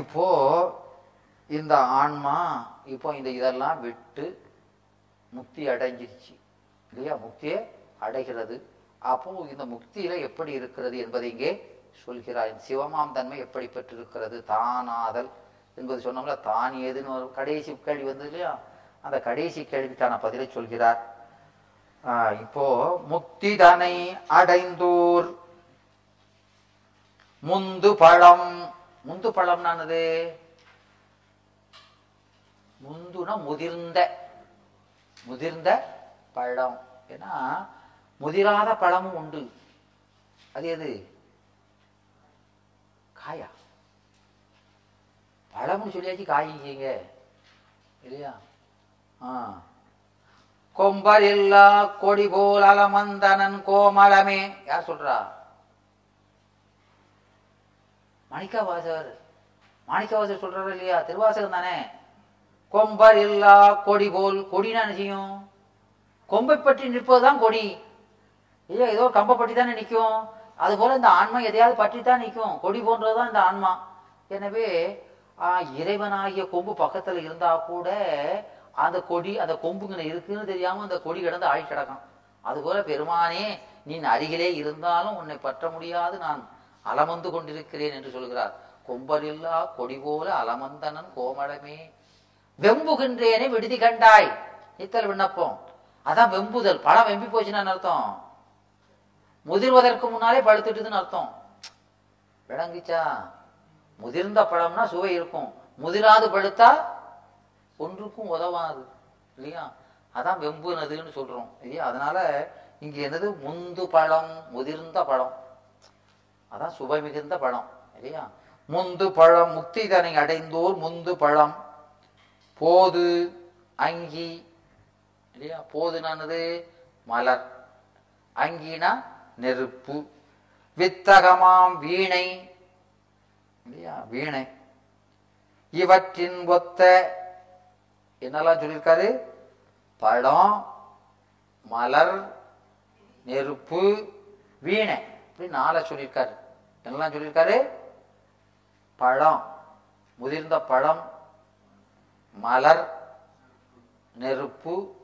இப்போ இந்த ஆன்மா இப்போ இந்த இதெல்லாம் விட்டு முக்தி அடைஞ்சிருச்சு. இல்லையா? முக்தியை அடைகிறது. அப்போ இந்த முக்தியில எப்படி இருக்கிறது என்பதை இங்கே சொல்கிறார். சிவமாம் தன்மை எப்படி பெற்றிருக்கிறது? தானாதல் என்பது சொன்னோம்ல தான் ஏதுன்னு ஒரு கடைசி கேள்வி வந்தது இல்லையா? அந்த கடைசி கேள்விக்கான பதிலை சொல்கிறார். இப்போ முக்தி தனை அடைந்தோர். முந்து பழம் முந்து பழம்னானது? முந்துனா முதிர்ந்த முதிர்ந்த பழம். ஏன்னா முதிராத பழமும் உண்டு. அது எது? காயா. பழம்னு சொல்லியாச்சு காய்ங்க இல்லையா? ஆ. கொம்பர் இல்லா கொடி போல் அலமந்தனன் கோமலமே யார் சொல்றா? மாணிக்கவாசர். மாணிக்கவாசர் சொல்றாரு இல்லையா? திருவாசகம் தானே. கொம்பர் இல்லா கொடி போல் கொடினா என்ன செய்யும்? கொம்பை பற்றி நிற்பதுதான் கொடி. இல்லையா ஏதோ கம்பை பற்றி தானே நிற்கும். அது போல இந்த ஆன்மா எதையாவது பற்றி தான் நிற்கும். கொடி போன்றதுதான் இந்த ஆன்மா. எனவே இறைவனாகிய கொம்பு பக்கத்துல இருந்தா கூட அந்த கொடி அந்த கொம்புங்க இருக்குன்னு தெரியாம அந்த கொடி கிடந்து ஆழி கிடக்கும் அதுபோல பெருமானே நீ அருகிலே இருந்தாலும் உன்னை பற்ற முடியாது. நான் அலமந்து கொண்டிருக்கிறேன் என்று சொல்கிறார். கொம்பரில்லா கொடி போல அலமந்தனன் கோமளமே. வெம்புகின்றேனே விடுதி கண்டாய். இத்தல் விண்ணப்பம். அதான் வெம்புதல். பழம் வெம்பி போச்சுன்னு அர்த்தம்? முதிர்வதற்கு முன்னாலே பழுத்துட்டுதுன்னு அர்த்தம். விளங்குச்சா? முதிர்ந்த பழம்னா சுவை இருக்கும். முதிராது பழுத்தா ஒன்றுக்கும் உதவாது. இல்லையா? அதான் வெம்புனதுன்னு சொல்றோம். இல்லையா? அதனால இங்க என்னது? முந்து பழம் முதிர்ந்த பழம். அதான் சுவை மிகுந்த பழம் இல்லையா? முந்து பழம் முக்தி தனை அடைந்தோர் முந்து பழம். போது அங்கி இல்லையா? போதுனானது மலர் அங்கினா நெருப்பு. வித்தகமாம் வீணை இல்லையா? வீணை. இவற்றின் ஒத்த என்னெல்லாம் சொல்லியிருக்காரு? பழம் மலர் நெருப்பு வீணை. இப்படி நாளை சொல்லியிருக்காரு. என்னெல்லாம் சொல்லியிருக்காரு? பழம். முதிர்ந்த பழம் மலர் நெருப்பு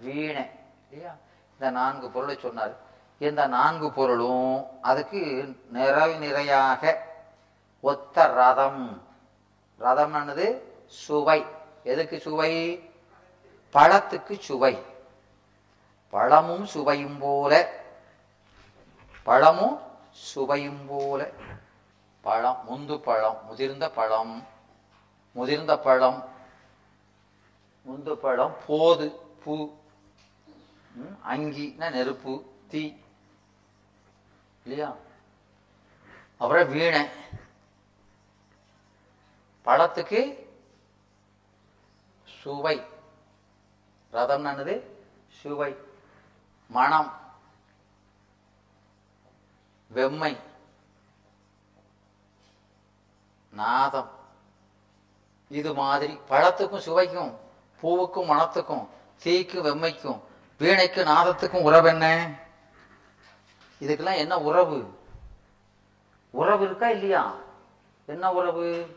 வீணை. இல்லையா? இந்த நான்கு பொருளை சொன்னார். இந்த நான்கு பொருளும் அதுக்கு நிரல் நிறையாக. ஒத்த ரதம். ரதம்னது சுவை. எதுக்கு சுவை? பழத்துக்கு சுவை. பழமும் சுவையும் போல. பழமும் சுவையும் போல. பழம் முந்து பழம் முதிர்ந்த பழம் முதிர்ந்த பழம் முந்து பழம் போது பூ அங்கினா நெருப்பு தீ இல்லையா? அப்புறம் வீணை. பழத்துக்கு சுவை. ரதம் என்னது? சுவை. மணம். வெம்மை நாதம். இது மாதிரி பழத்துக்கும் சுவைக்கும் பூவுக்கும் மணத்துக்கும் தீக்கும் வெம்மைக்கும் வீணைக்கு நாதத்துக்கும் உறவு என்ன? இதுக்கெல்லாம் என்ன உறவு? உறவு இருக்கா இல்லையா? என்ன உறவு?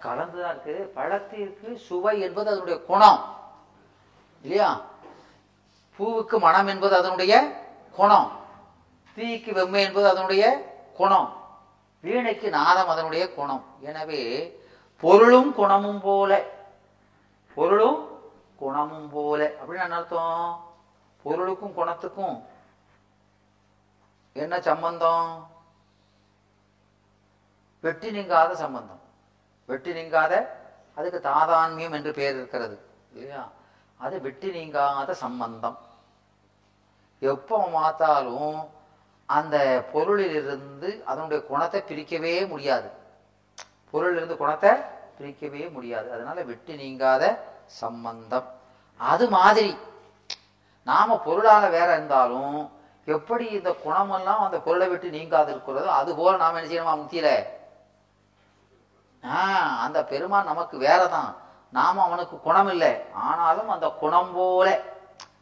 கலந்துதான் இருக்கு. பழத்திற்கு சுவை என்பது அதனுடைய குணம். இல்லையா? பூவுக்கு மனம் என்பது அதனுடைய குணம். தீக்கு வெம்மை என்பது அதனுடைய குணம். வீணைக்கு நாதம் அதனுடைய குணம். எனவே பொருளும் குணமும் போல. பொருளும் குணமும் போல. அப்படின்னு என்ன அர்த்தம்? பொருளுக்கும் குணத்துக்கும் என்ன சம்பந்தம்? வெட்டி நீங்காத சம்பந்தம். வெட்டி நீங்காத அதுக்கு தாதான்மியம் என்று பெயர் இருக்கிறது இல்லையா? அது வெட்டி நீங்காத சம்பந்தம். எப்போ மாத்தாலும் அந்த பொருளிலிருந்து அதனுடைய குணத்தை பிரிக்கவே முடியாது. பொருளிலிருந்து குணத்தை பிரிக்கவே முடியாது. அதனால வெட்டி நீங்காத சம்பந்தம். அது மாதிரி நாம பொருளாக வேற இருந்தாலும் எப்படி இந்த குணமெல்லாம் அந்த பொருளை விட்டு நீங்காது இருக்கிறதோ அது போல நாம என்ன செய்யணுமா முத்தியில ஆஹ் அந்த பெருமான் நமக்கு வேறதான். நாம அவனுக்கு குணம் இல்லை ஆனாலும் அந்த குணம் போல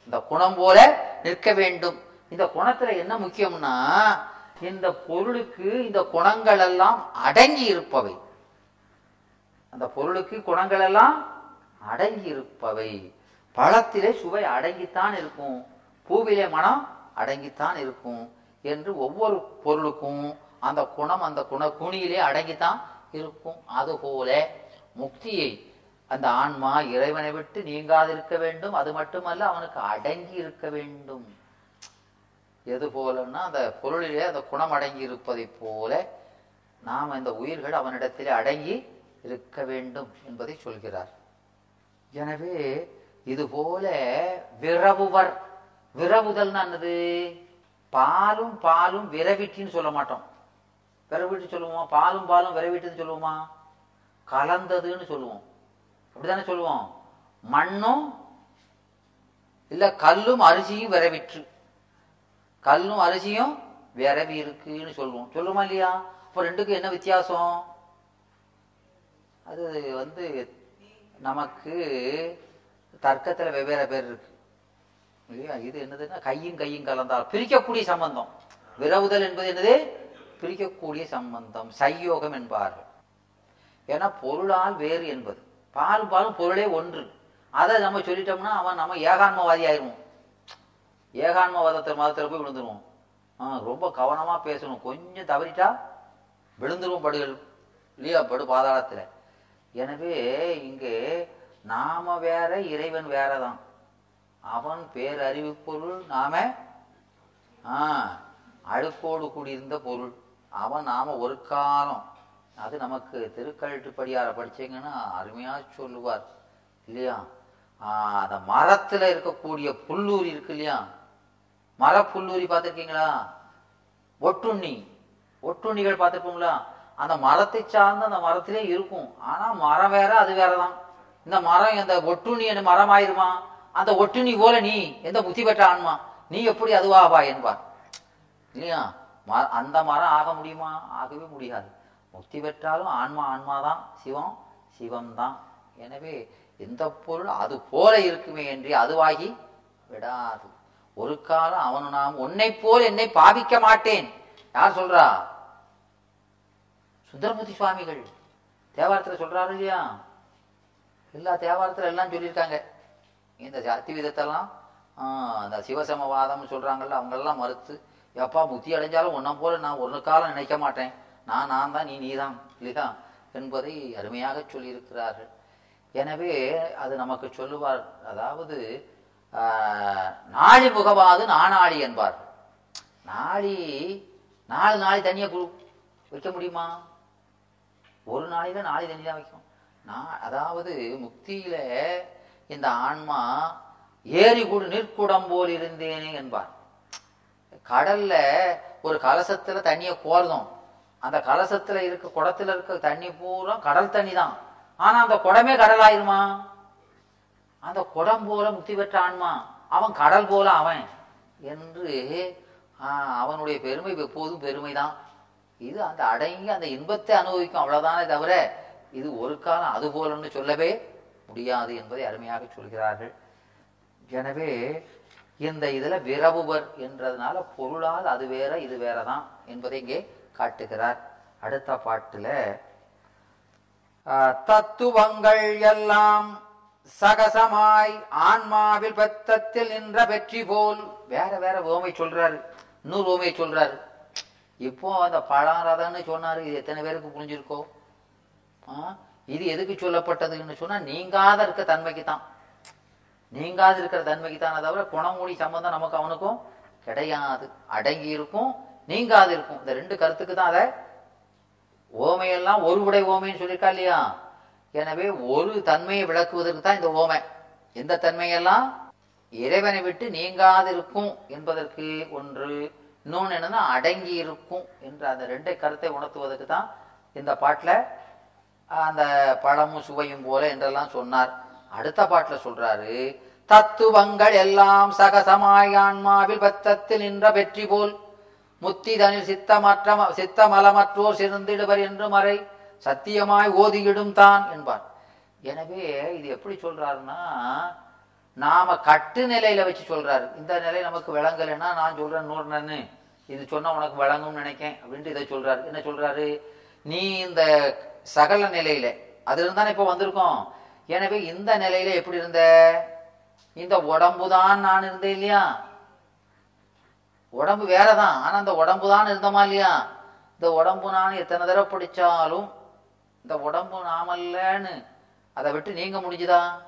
இந்த குணம் போல நிற்க வேண்டும். இந்த குணத்துல என்ன முக்கியம்னா இந்த பொருளுக்கு இந்த குணங்கள் எல்லாம் அடங்கி இருப்பவை. அந்த பொருளுக்கு குணங்கள் எல்லாம் அடங்கி இருப்பவை. பழத்திலே சுவை அடங்கித்தான் இருக்கும். பூவிலே மனம் அடங்கித்தான் இருக்கும் என்று ஒவ்வொரு பொருளுக்கும் அந்த குணம் அந்த குண குணியிலே அடங்கித்தான் இருக்கும். அதுபோல முக்தியை அந்த ஆன்மா இறைவனை விட்டு நீங்காதிருக்க வேண்டும். அது மட்டுமல்ல அவனுக்கு அடங்கி இருக்க வேண்டும். எது போலன்னா அந்த பொருளிலே அந்த குணம் அடங்கி இருப்பதைப் போல நாம் இந்த உயிர்கள் அவனிடத்திலே அடங்கி இருக்க வேண்டும் என்பதை சொல்கிறார். எனவே இது போல விரவுவர். விரவுதல்னா என்னது? பாலும் பாலும் விரவிட்டின்னு சொல்ல மாட்டோம். விரவிட்டு சொல்லுவோமா? பாலும் பாலும் விரவிட்டுன்னு சொல்லுவோமா? கலந்ததுன்னு சொல்லுவோம். அப்படிதானே சொல்லுவோம்? மண்ணும் இல்ல கல்லும் அரிசியும் விரவிற்று. கல்லும் அரிசியும் விரவி இருக்குன்னு சொல்லுவோம். சொல்லுமா இல்லையா? அப்போ ரெண்டுக்கும் என்ன வித்தியாசம்? அது வந்து நமக்கு தர்க்கத்தில் வெவ்வேறு பேர் இருக்கு. இல்லையா? இது என்னதுன்னா கையும் கையும் கலந்தால் பிரிக்கக்கூடிய சம்பந்தம். விரவுதல் என்பது என்னது? பிரிக்கக்கூடிய சம்பந்தம். சையோகம் என்பார்கள். ஏன்னா பொருளால் வேறு என்பது. பாலும் பாலும் பொருளே ஒன்று. அதை நம்ம சொல்லிட்டோம்னா அவன் நம்ம ஏகான்மவாதி ஆயிடுவோம். ஏகான்மவாதத்தை மதத்தில் போய் விழுந்துருவோம். ஆ ரொம்ப கவனமாக பேசணும். கொஞ்சம் தவறிட்டா விழுந்துருவோம் படுகள். இல்லையா படு பாதாளத்தில். எனவே இங்கே நாம வேற இறைவன் வேறதான். அவன் பேரறிவு பொருள் நாம ஆ அழுக்கோடு கூடியிருந்த பொருள். அவன் நாம ஒரு காலம். அது நமக்கு திருக்கழுட்டுப்படியார படிச்சீங்கன்னா அருமையா சொல்லுவார். இல்லையா? அந்த மரத்துல இருக்கக்கூடிய புல்லூர் இருக்கு இல்லையா? மலை புல்லூரி பார்த்துருக்கீங்களா? ஒட்டுண்ணி. ஒட்டுண்ணிகள் பார்த்துருப்போங்களா அந்த மரத்தை சார்ந்து அந்த மரத்திலே இருக்கும். ஆனா மரம் வேற அது வேறதான். இந்த மரம் இந்த ஒட்டுண்ணி என்ன மரம் ஆயிருமா அந்த ஒட்டுண்ணி போல நீ எந்த புத்தி பெற்ற ஆன்மா? நீ எப்படி அதுவாவா என்பார். இல்லையா? ம- அந்த மரம் ஆக முடியுமா? ஆகவே முடியாது. முக்தி பெற்றாலும் ஆன்மா ஆன்மாதான். சிவம் சிவம்தான். எனவே எந்த பொருள் அது போல இருக்குமே என்று அதுவாகி விடாது. ஒரு காலம் அவனு நாம் உன்னை போல் என்னை பாவிக்க மாட்டேன். யார் சொல்றா? சுந்தரமூர்த்தி சுவாமிகள். தேவாரத்துல சொல்றாரு இல்லையா? எல்லா தேவாரத்துல எல்லாம் சொல்லியிருக்காங்க. இந்த ஜாதி விதத்தெல்லாம் அந்த சிவசமவாதம் சொல்றாங்கல்ல அவங்கெல்லாம் மறுத்து எப்பா முத்தி அடைஞ்சாலும் உன்ன போல நான் ஒரு காலம் நினைக்க மாட்டேன். நான் நான் தான் நீ நீதான் இல்லையா? என்பதை அருமையாக சொல்லியிருக்கிறார்கள். எனவே அது நமக்கு சொல்லுவார். அதாவது நாளி முகவாது நானாளி என்பார். நாளி நாலு நாளை தனியாக வைக்க முடியுமா? ஒரு நாளையில நாளை தனி தான் வைக்கும் நான் அதாவது முக்தியில இந்த ஆன்மா ஏரி கூடு நிற்குடம் போல் இருந்தேனே என்பார். கடல்ல ஒரு கலசத்துல தண்ணியை கோருதோம். அந்த கலசத்துல இருக்க குடத்துல இருக்க தண்ணி பூரா கடல் தண்ணி தான் ஆனா அந்த குடமே கடலாயிருமா? அந்த குடம் போல முக்தி பெற்ற ஆன்மா அவன் கடல் போல அவன் என்று ஆஹ், அவனுடைய பெருமை எப்போதும் பெருமைதான். இது அந்த அடங்கி அந்த இன்பத்தை அனுபவிக்கும் அவ்வளவுதானே தவிர இது ஒரு காலம் அது போலன்னு சொல்லவே முடியாது என்பதை அருமையாக சொல்கிறார்கள். எனவே இந்த இதுல விரவுவர் என்றதுனால பொருளால் அது வேற இது வேறதான் என்பதை இங்கே காட்டுகிறார். அடுத்த பாட்டுல ஆஹ், தத்துவங்கள் எல்லாம் சகசமாய் ஆன்மாவில் பத்தத்தில் நின்ற வெற்றி போல். வேற வேற ஓமை சொல்றாரு. இன்னொரு ஓமை சொல்றாரு. இப்போ அந்த பழாரதன்னு சொன்னாரு. இது எத்தனை பேருக்கு புரிஞ்சிருக்கோ? ஆ? இது எதுக்கு சொல்லப்பட்டதுன்னு சொன்னா நீங்காத இருக்க தன்மைக்கு தான் நீங்காத இருக்கிற தன்மைக்கு தானே தவிர குணமூடி சம்பந்தம் நமக்கு அவனுக்கும் கிடையாது. அடங்கி இருக்கும் நீங்காது இருக்கும். இந்த ரெண்டு கருத்துக்கு தான் அதை ஓமையெல்லாம் ஒரு உடை ஓமைன்னு சொல்லியிருக்கா இல்லையா? எனவே ஒரு தன்மையை விளக்குவதற்கு தான் இந்த ஓமை. எந்த தன்மையெல்லாம்? இறைவனை விட்டு நீங்காதிருக்கும் என்பதற்கு ஒன்று. இன்னொன்று என்னன்னா அடங்கி இருக்கும் என்ற அந்த ரெண்டை கருத்தை உணர்த்துவதற்கு தான் இந்த பாட்டில் அந்த பழமும் சுவையும் போல என்றெல்லாம் சொன்னார். அடுத்த பாட்டில் சொல்றாரு தத்துவங்கள் எல்லாம் சகசமாய் ஆன்மாவில் பத்தத்தில் நின்ற வெற்றி போல் முத்தி தனில் சித்தமற்ற சித்தமலமற்றோர் சிறந்திடுவர் என்று மறை சத்தியமாய் ஓதியிடும் தான் என்பார். எனவே இது எப்படி சொல்றாருன்னா நாம கட்டு நிலையில வச்சு சொல்றாரு. இந்த நிலை நமக்கு விளங்கலைன்னா நான் சொல்றேன் நூறுனு இது சொன்னா உனக்கு வழங்கும்னு நினைக்கேன் அப்படின்ட்டு இதை சொல்றாரு. என்ன சொல்றாரு? நீ இந்த சகல நிலையில அதுல இருந்தானே இப்போ வந்திருக்கோம். எனவே இந்த நிலையில எப்படி இருந்த? இந்த உடம்பு தான் நான் இருந்தேன் இல்லையா? உடம்பு வேறதான். ஆனா அந்த உடம்பு தான் இருந்தமா இல்லையா? இந்த உடம்பு நான் எத்தனை தடவை பிடிச்சாலும் இந்த உடம்பு நாமல்லன்னு அதை விட்டு நீங்க முடிஞ்சுதா?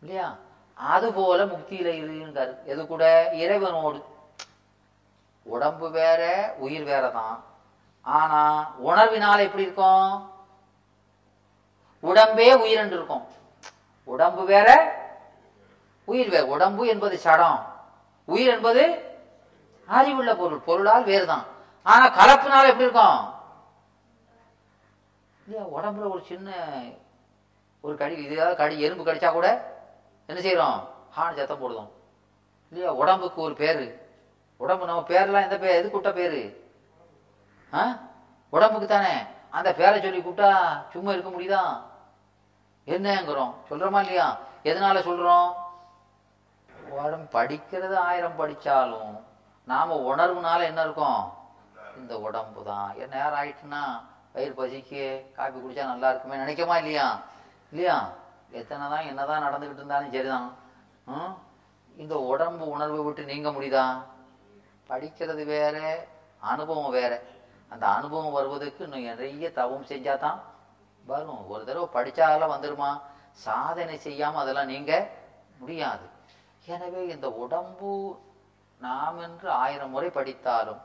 இல்லையா? அது போல முக்தியில இருங்காரு எது கூட? இறைவனோடு. உடம்பு வேற உயிர் வேறதான். ஆனா உணர்வினால எப்படி இருக்கும்? உடம்பே உயிர் என்று இருக்கும். உடம்பு வேற உயிர் வேற. உடம்பு என்பது சடம். உயிர் என்பது அறிவுள்ள பொருள். பொருளால் வேறுதான். ஆனா கலப்புனால எப்படி இருக்கும்? இல்லையா உடம்புல ஒரு சின்ன ஒரு கடி இதாவது கடி எறும்பு கடிச்சா கூட என்ன செய்யறோம் ஹான் சத்தம் போடுதோம் இல்லையா? உடம்புக்கு ஒரு பேரு. உடம்பு நம்ம பேர்லாம் எந்த பேர்? எது கூட்ட பேரு? ஆ? உடம்புக்கு தானே. அந்த பேரை சொல்லி கூப்பிட்டா சும்மா இருக்க முடியுதா? என்னங்கிறோம். சொல்றோமா இல்லையா? எதனால சொல்றோம்? உடம்பு படிக்கிறது ஆயிரம் படிச்சாலும் நாம உணர்வுனால என்ன இருக்கும்? இந்த உடம்பு தான் என்ன நேரம் ஆயிட்டுன்னா வயிறு பசிக்கு காபி குடிச்சா நல்லா இருக்குமே நினைக்கமா இல்லையா? இல்லையா? எத்தனை தான் என்னதான் நடந்துகிட்டு இருந்தாலும் சரிதான். ம்? இந்த உடம்பு உணர்வை விட்டு நீங்க முடியுதா? படிக்கிறது வேற அனுபவம் வேற. அந்த அனுபவம் வருவதற்கு இன்னும் நிறைய தவம் செஞ்சாதான் வரும். ஒரு தடவை படிச்சாலாம் வந்துருமா? சாதனை செய்யாம அதெல்லாம் நீங்க முடியாது. எனவே இந்த உடம்பு நாம் என்று ஆயிரம் முறை படித்தாலும்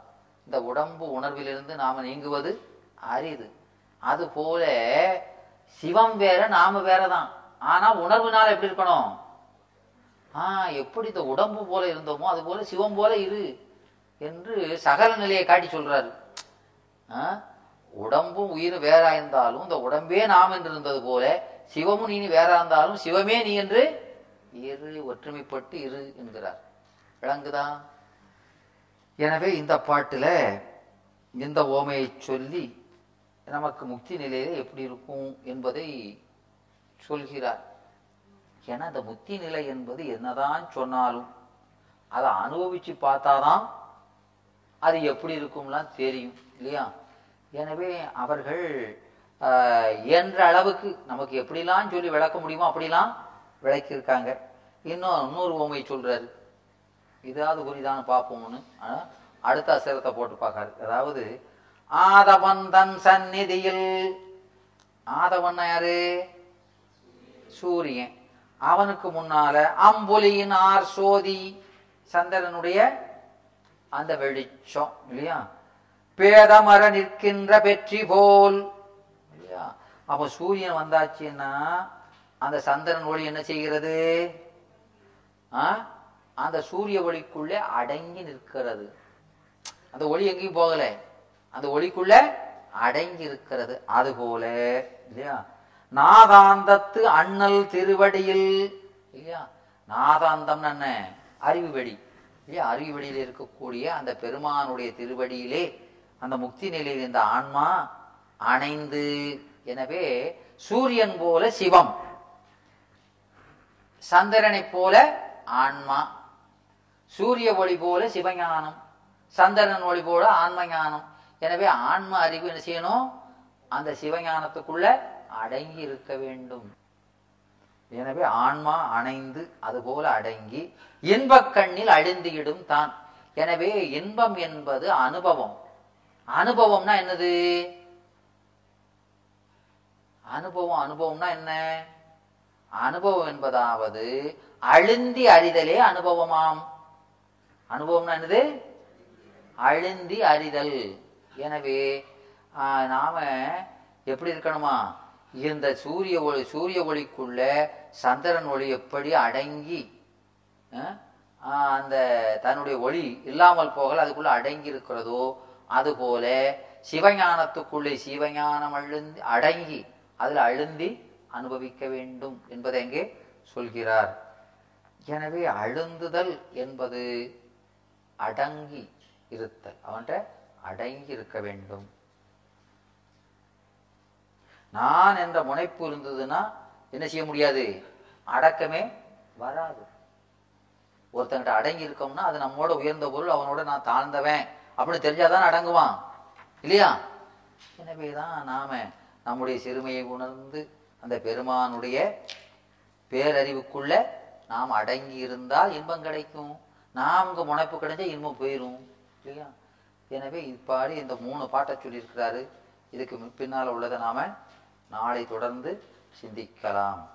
இந்த உடம்பு உணர்விலிருந்து நாம நீங்குவது அரிது. அது போல சிவம் வேற நாம வேறதான். ஆனா உணர்வுனால எப்படி இருக்கணும்? ஆஹ் எப்படி இந்த உடம்பு போல இருந்தோமோ அது போல சிவம் போல இரு என்று சகல நிலையை காட்டி சொல்றாரு. ஆ? உடம்பும் உயிரும் வேறா இருந்தாலும் இந்த உடம்பே நாம் என்று இருந்தது போல சிவமும் நீ வேறா இருந்தாலும் சிவமே நீ என்று இரு ஒற்றுமைப்பட்டு இரு என்கிறார். விளங்குதா? எனவே இந்த பாட்டுல இந்த ஓமையை சொல்லி நமக்கு முக்தி நிலையில எப்படி இருக்கும் என்பதை சொல்கிறார். ஏன்னா இந்த முக்தி நிலை என்பது என்னதான் சொன்னாலும் அதை அனுபவிச்சு பார்த்தாதான் அது எப்படி இருக்கும்லாம் தெரியும் இல்லையா? எனவே அவர்கள் என்ற இயன்ற அளவுக்கு நமக்கு எப்படிலாம் சொல்லி விளக்க முடியுமோ அப்படிலாம் விளக்கியிருக்காங்க. இன்னும் இன்னொரு ஓமை சொல்றாரு. இதாவது புரிதான்னு பார்ப்போம்னு. ஆனால் அடுத்த அசரத்தை போட்டு பார்க்காரு. அதாவது ஆதவன் தன் சந்நிதியில். ஆதவன் யாரு? சூரியன். அவனுக்கு முன்னால அம்புலியின் ஆர் சோதி. சந்திரனுடைய அந்த வெளிச்சம் இல்லையா? பேதமர நிற்கின்ற வெற்றி போல் இல்லையா? அப்ப சூரியன் வந்தாச்சுன்னா அந்த சந்திரன் ஒளி என்ன செய்கிறது? ஆ? அந்த சூரிய ஒளிக்குள்ளே அடங்கி நிற்கிறது. அந்த ஒளி எங்கேயும் போகலை. அந்த ஒளிக்குள்ள அடங்கி இருக்கிறது அது போல இல்லையா? நாதாந்தத்து அண்ணல் திருவடியில் இல்லையா? நாதாந்தம் என்ன? அறிவு வெடி இல்லையா? அறிவு வெடியில் இருக்கக்கூடிய அந்த பெருமானுடைய திருவடியிலே அந்த முக்தி நிலையில் இந்த ஆன்மா அணைந்து எனவே சூரியன் போல சிவம். சந்திரனைப் போல ஆன்மா. சூரிய ஒளி போல சிவஞானம். சந்திரன் ஒளி போல ஆன்ம ஞானம் எனவே ஆன்ம அறிவு என்ன செய்யணும்? அந்த சிவஞானத்துக்குள்ள அடங்கி இருக்க வேண்டும். எனவே ஆன்மா அணைந்து அதுபோல அடங்கி இன்பக் கண்ணில் அழிந்துவிடும் தான். எனவே இன்பம் என்பது அனுபவம். அனுபவம்னா என்னது? அனுபவம் அனுபவம்னா என்ன? அனுபவம் என்பதாவது அழுந்தி அறிதலே அனுபவமாம். அனுபவம்னா என்னது? அழுந்தி அறிதல். எனவே நாம் நாம எப்படி இருக்கணுமா? இந்த சூரிய ஒளி சூரிய ஒளிக்குள்ள சந்திரன் ஒளி எப்படி அடங்கி அந்த தன்னுடைய ஒளி இல்லாமல் போகல அதுக்குள்ள அடங்கி இருக்கிறதோ அதுபோல சிவஞானத்துக்குள்ளே சிவஞானம் அழுந்தி அடங்கி அதில் அழுந்தி அனுபவிக்க வேண்டும் என்பதை அங்கே சொல்கிறார். எனவே அழுந்துதல் என்பது அடங்கி இருத்தல். அவன்கிட்ட அடங்கி இருக்க வேண்டும். நான் என்ற முனைப்பு இருந்ததுன்னா என்ன செய்ய முடியாது? அடக்கமே வராது. ஒருத்தங்கிட்ட அடங்கி இருக்கோம்னா அது நம்மோட உயர்ந்த பொருள் அவனோட நான் தாழ்ந்தவன் அப்படின்னு தெரிஞ்சாதான் அடங்குவான். இல்லையா? எனவே தான் நாம நம்முடைய சிறுமையை உணர்ந்து அந்த பெருமானுடைய பேரறிவுக்குள்ள நாம் அடங்கி இருந்தால் இன்பம் கிடைக்கும். நாம் இங்க முனைப்பு கிடைச்சா இன்பம் போயிரும். இல்லையா? எனவே இப்பாடி இந்த மூணு பாட்டை சொல்லியிருக்கிறாரு. இதுக்கு பின்னால் உள்ளதை நாம நாளை தொடர்ந்து சிந்திக்கலாம்.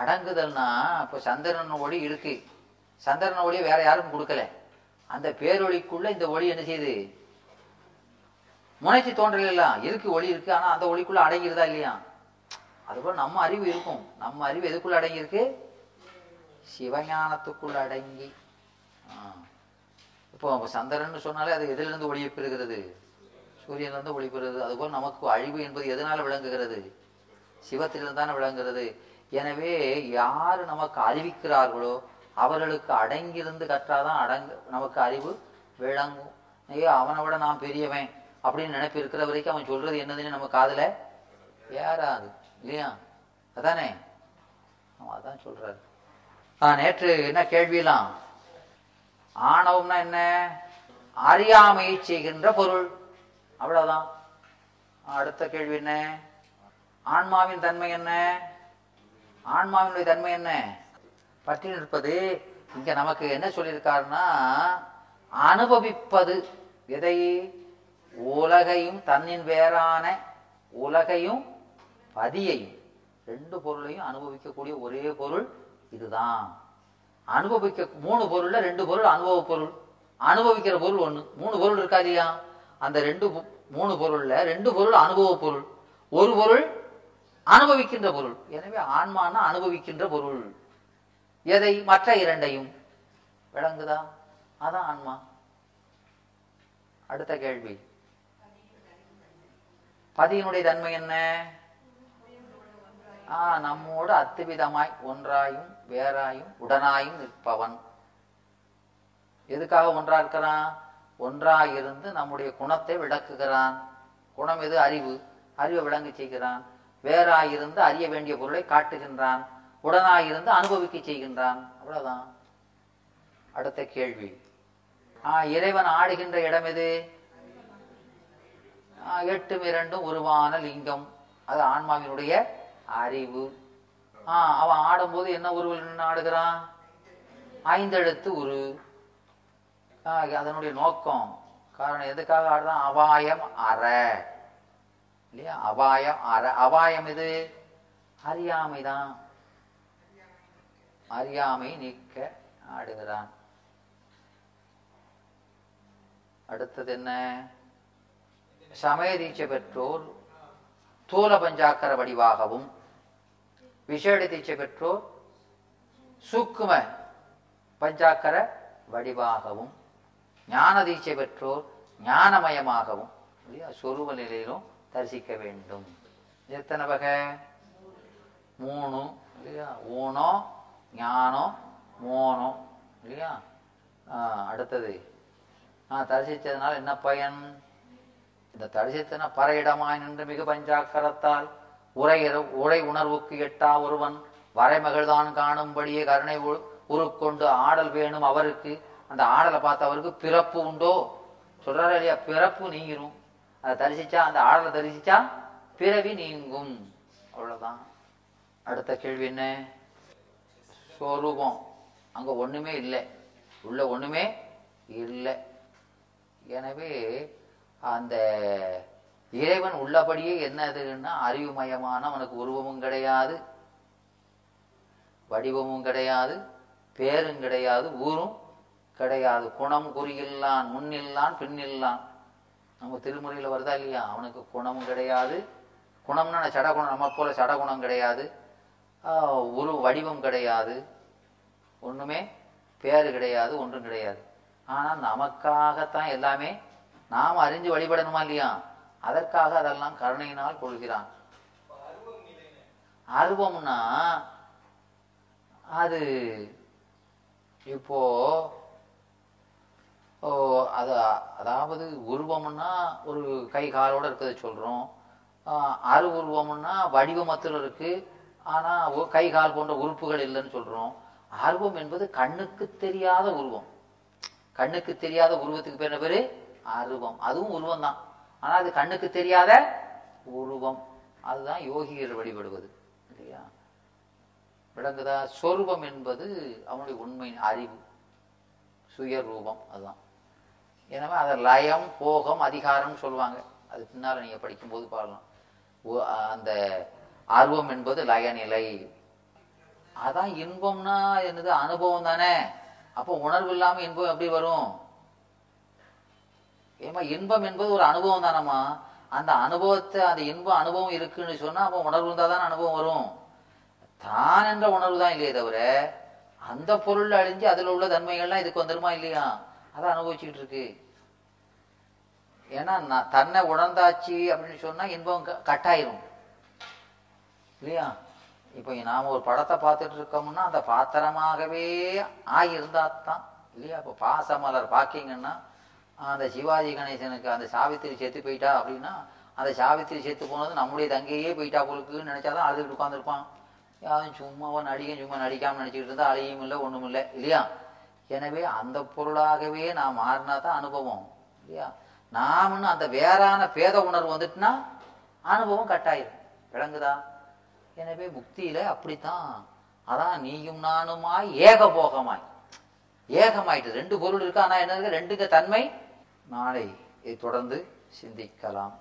அடங்குதல்னா இப்போ சந்திரன் ஒளி இருக்கு. சந்திரன் ஒளியை வேற யாரும் கொடுக்கல. அந்த பேரொழிக்குள்ள இந்த ஒளி என்ன செய்யுது? முனைச்சு தோன்றலாம் இருக்கு ஒளி இருக்கு. ஆனா அந்த ஒளிக்குள்ள அடங்கிருதா இல்லையா? அதுபோல் நம்ம அறிவு இருக்கும். நம்ம அறிவு எதுக்குள்ள அடங்கியிருக்கு? சிவஞானத்துக்குள்ள அடங்கி. ஆ. இப்போ சந்திரன் சொன்னாலே அது எதிலிருந்து ஒளியை பெறுகிறது? சூரியனிலிருந்து ஒளி பெறுகிறது. அதுபோல் நமக்கு அழிவு என்பது எதனால் விளங்குகிறது? சிவத்திலிருந்து தானே விளங்குகிறது. எனவே யார் நமக்கு அறிவிக்கிறார்களோ அவர்களுக்கு அடங்கியிருந்து கற்றாதான் அடங்கு நமக்கு அறிவு விளங்கும். ஐயோ அவனை விட நான் பெரியவன் அப்படின்னு நினைப்பு இருக்கிற வரைக்கும் அவன் சொல்றது என்னதுன்னு நம்ம காதுல ஏறாது இல்லையா? அதானே? அவன் அதான் சொல்றாரு. ஆ நேற்று என்ன கேள்வியெல்லாம்? ஆணவம்னா என்ன? அறியாமையை செய்கின்ற பொருள். அவ்வளவுதான். அடுத்த கேள்வி என்ன? ஆன்மாவின் தன்மை என்ன? ஆன்மாவினுடைய தன்மை என்ன? பற்றி நிற்பது. இங்க நமக்கு என்ன சொல்லியிருக்காருன்னா அனுபவிப்பது. எதை? உலகையும் தன்னின் வேறான உலகையும் பதியையும். ரெண்டு பொருளையும் அனுபவிக்கக்கூடிய ஒரே பொருள் இதுதான். அனுபவிக்க மூணு பொருள்ல ரெண்டு பொருள் அனுபவ பொருள். அனுபவிக்கிற பொருள் ஒன்று மூணு பொருள் இருக்கா இல்லையா? அந்த ரெண்டு மூணு பொருள்ல ரெண்டு பொருள் அனுபவ பொருள். ஒரு பொருள் அனுபவிக்கின்ற பொருள். எனவே ஆன்மானா அனுபவிக்கின்ற பொருள். எதை? மற்ற இரண்டையும். விளங்குதா? அதான் ஆன்மா. அடுத்த கேள்வி. பதியினுடைய தன்மை என்ன? நம்மோடு அத்துவிதமாய் ஒன்றாயும் வேறாயும் உடனாயும் நிற்பவன். எதுக்காக ஒன்றா இருக்கிறான்? ஒன்றாயிருந்து நம்முடைய குணத்தை விளக்குகிறான். குணம் எது? அறிவு. அறிவை விளங்க செய்கிறான். வேறாயிருந்து அறிய வேண்டிய பொருளை காட்டுகின்றான். உடனாயிருந்து அனுபவிக்க செய்கின்றான். அவ்வளவுதான். அடுத்த கேள்வி. ஆ இறைவன் ஆடுகின்ற இடம் எது? எட்டும் இரண்டும் உருவான லிங்கம். அது ஆன்மாவினுடைய அறிவு. ஆஹ் அவன் ஆடும்போது என்ன உருவில் நின்று ஆடுகிறான்? ஐந்தெழுத்து உரு. அதனுடைய நோக்கம். காரணம் எதுக்காக ஆடுறான்? அபாயம் அற. இல்லையா? அபாயம் அற. அபாயம் இது அறியாமை தான். அறியாமை நீக்க ஆடுகிறான். அடுத்தது என்ன? சமய தீட்சை பெற்றோர் தூல பஞ்சாக்கர வடிவாகவும் விசேட தீட்சை பெற்றோர் சூக்கும பஞ்சாக்கர வடிவாகவும் ஞான தீட்சை பெற்றோர் ஞானமயமாகவும் இல்லையா? சொருப நிலையிலும் தரிசிக்க வேண்டும். எத்தனை வகை? மூணு இல்லையா? ஊனோ ஞானோ மோனோ இல்லையா? ஆ, அடுத்தது. ஆ தரிசித்ததுனால என்ன பயன்? இந்த தரிசித்தன பறையிடமாய் நின்று மிகு பஞ்சாக்கரத்தால் உரை உரை உணர்வுக்கு எட்டா ஒருவன் வரைமகள்தான் காணும்படியே கருணை உ- உருக்கொண்டு ஆடல் வேணும் அவருக்கு. அந்த ஆடலை பார்த்து அவருக்கு பிறப்பு உண்டோ? சொல்றாரு இல்லையா? பிறப்பு நீங்கிரும் அதை தரிசிச்சா அந்த ஆடலை தரிசிச்சா பிறவி நீங்கும். அவ்வளவுதான். அடுத்த கேள்வி என்ன? ஸ்வரூபம் அங்க ஒண்ணுமே இல்லை. உள்ள ஒண்ணுமே இல்லை. எனவே அந்த இறைவன் உள்ளபடியே என்னதுன்னா அறிவுமயமான அவனுக்கு உருவமும் கிடையாது வடிவமும் கிடையாது பேரும் கிடையாது ஊரும் கிடையாது. குணம் குறியில்லான் முன்னில்லான் பின்னில்லான். நம்ம திருமுறையில் வருதா இல்லையா? அவனுக்கு குணமும் கிடையாது. குணம்னா சடகுணம். நம்ம போல சடகுணம் கிடையாது. ஆஹ் உரு வடிவம் கிடையாது. ஒண்ணுமே பேரு கிடையாது ஒன்றும் கிடையாது. ஆனா நமக்காகத்தான் எல்லாமே நாம் அறிஞ்சு வழிபடணுமா இல்லையா? அதற்காக அதெல்லாம் கருணையினால் கொள்கிறான். அருவம்னா அது இப்போ ஓ அது அதாவது உருவம்னா ஒரு கை காலோட இருக்கிறத சொல்றோம். அரு உருவம்னா வடிவமத்தில் இருக்கு. ஆனா கை கால் போன்ற உறுப்புகள் இல்லைன்னு சொல்றோம். ஆர்வம் என்பது கண்ணுக்கு தெரியாத உருவம். கண்ணுக்கு தெரியாத உருவத்துக்கு பேர் என்ன பேரு? அருவம். அதுவும் உருவம் தான் ஆனா அது கண்ணுக்கு தெரியாத உருவம் அதுதான் யோகிகள் வழிபடுவது இல்லையா? விளங்குதா? சொரூபம் என்பது அவனுடைய உண்மையின் அறிவு சுயரூபம் அதுதான். எனவே அதை லயம் போகம் அதிகாரம் சொல்லுவாங்க. அது பின்னால் நீங்கள் படிக்கும்போது பாடலாம். ஓ- அந்த ஆர்வம் என்பது லயநிலை. அதான் இன்பம்னா என்னது? அனுபவம் தானே. அப்போ உணர்வு இல்லாமல் இன்பம் எப்படி வரும்? ஏமா இன்பம் என்பது ஒரு அனுபவம் தானம்மா. அந்த அனுபவத்தை அந்த இன்ப அனுபவம் இருக்குன்னு சொன்னா அப்போ உணர்வு இருந்தால் தானே அனுபவம் வரும். தான் என்ற உணர்வு தான் இல்லையே தவிர அந்த பொருள் அழிஞ்சு அதுல உள்ள தன்மைகள்லாம் இதுக்கு வந்துருமா இல்லையா? அதை அனுபவிச்சுக்கிட்டு இருக்கு. ஏன்னா நான் தன்னை உணர்ந்தாச்சு அப்படின்னு சொன்னா இன்பம் க- கட்டாயிரும். இல்லையா? இப்போ நாம ஒரு படத்தை பார்த்துட்டு இருக்கோம்னா அந்த பாத்திரமாகவே ஆகியிருந்தா தான் இல்லையா? இப்போ பாசமலர் பார்க்கிங்கன்னா அந்த சிவாஜி கணேசனுக்கு அந்த சாவித்திரி செத்து போயிட்டா அப்படின்னா அந்த சாவித்திரி செத்து போனது நம்முடைய தங்கையே போயிட்டா போலுக்குன்னு நினைச்சாதான் அழுதுகிட்டு உட்காந்துருப்பான் யாரும் சும்மாவோ நடிகன் சும்மா நடிக்காம நினச்சிக்கிட்டு இருந்தா அழியும் இல்லை ஒண்ணும் இல்லை இல்லையா? எனவே அந்த பொருளாகவே நான் மாறினா தான் அனுபவம் இல்லையா? நாமன்னு அந்த வேறான பேத உணர்வு வந்துட்டுனா அனுபவம் கட்டாயிரும். விளங்குதா? எனவே முக்தியில அப்படித்தான். அதான் நீயும் நானுமாய் ஏகபோகமாய். ஏகமாயிட்டு ரெண்டு பொருள் இருக்கு? ஆனா என்ன இருக்கு? ரெண்டுக்கு தன்மை நாளை இதை தொடர்ந்து சிந்திக்கலாம்.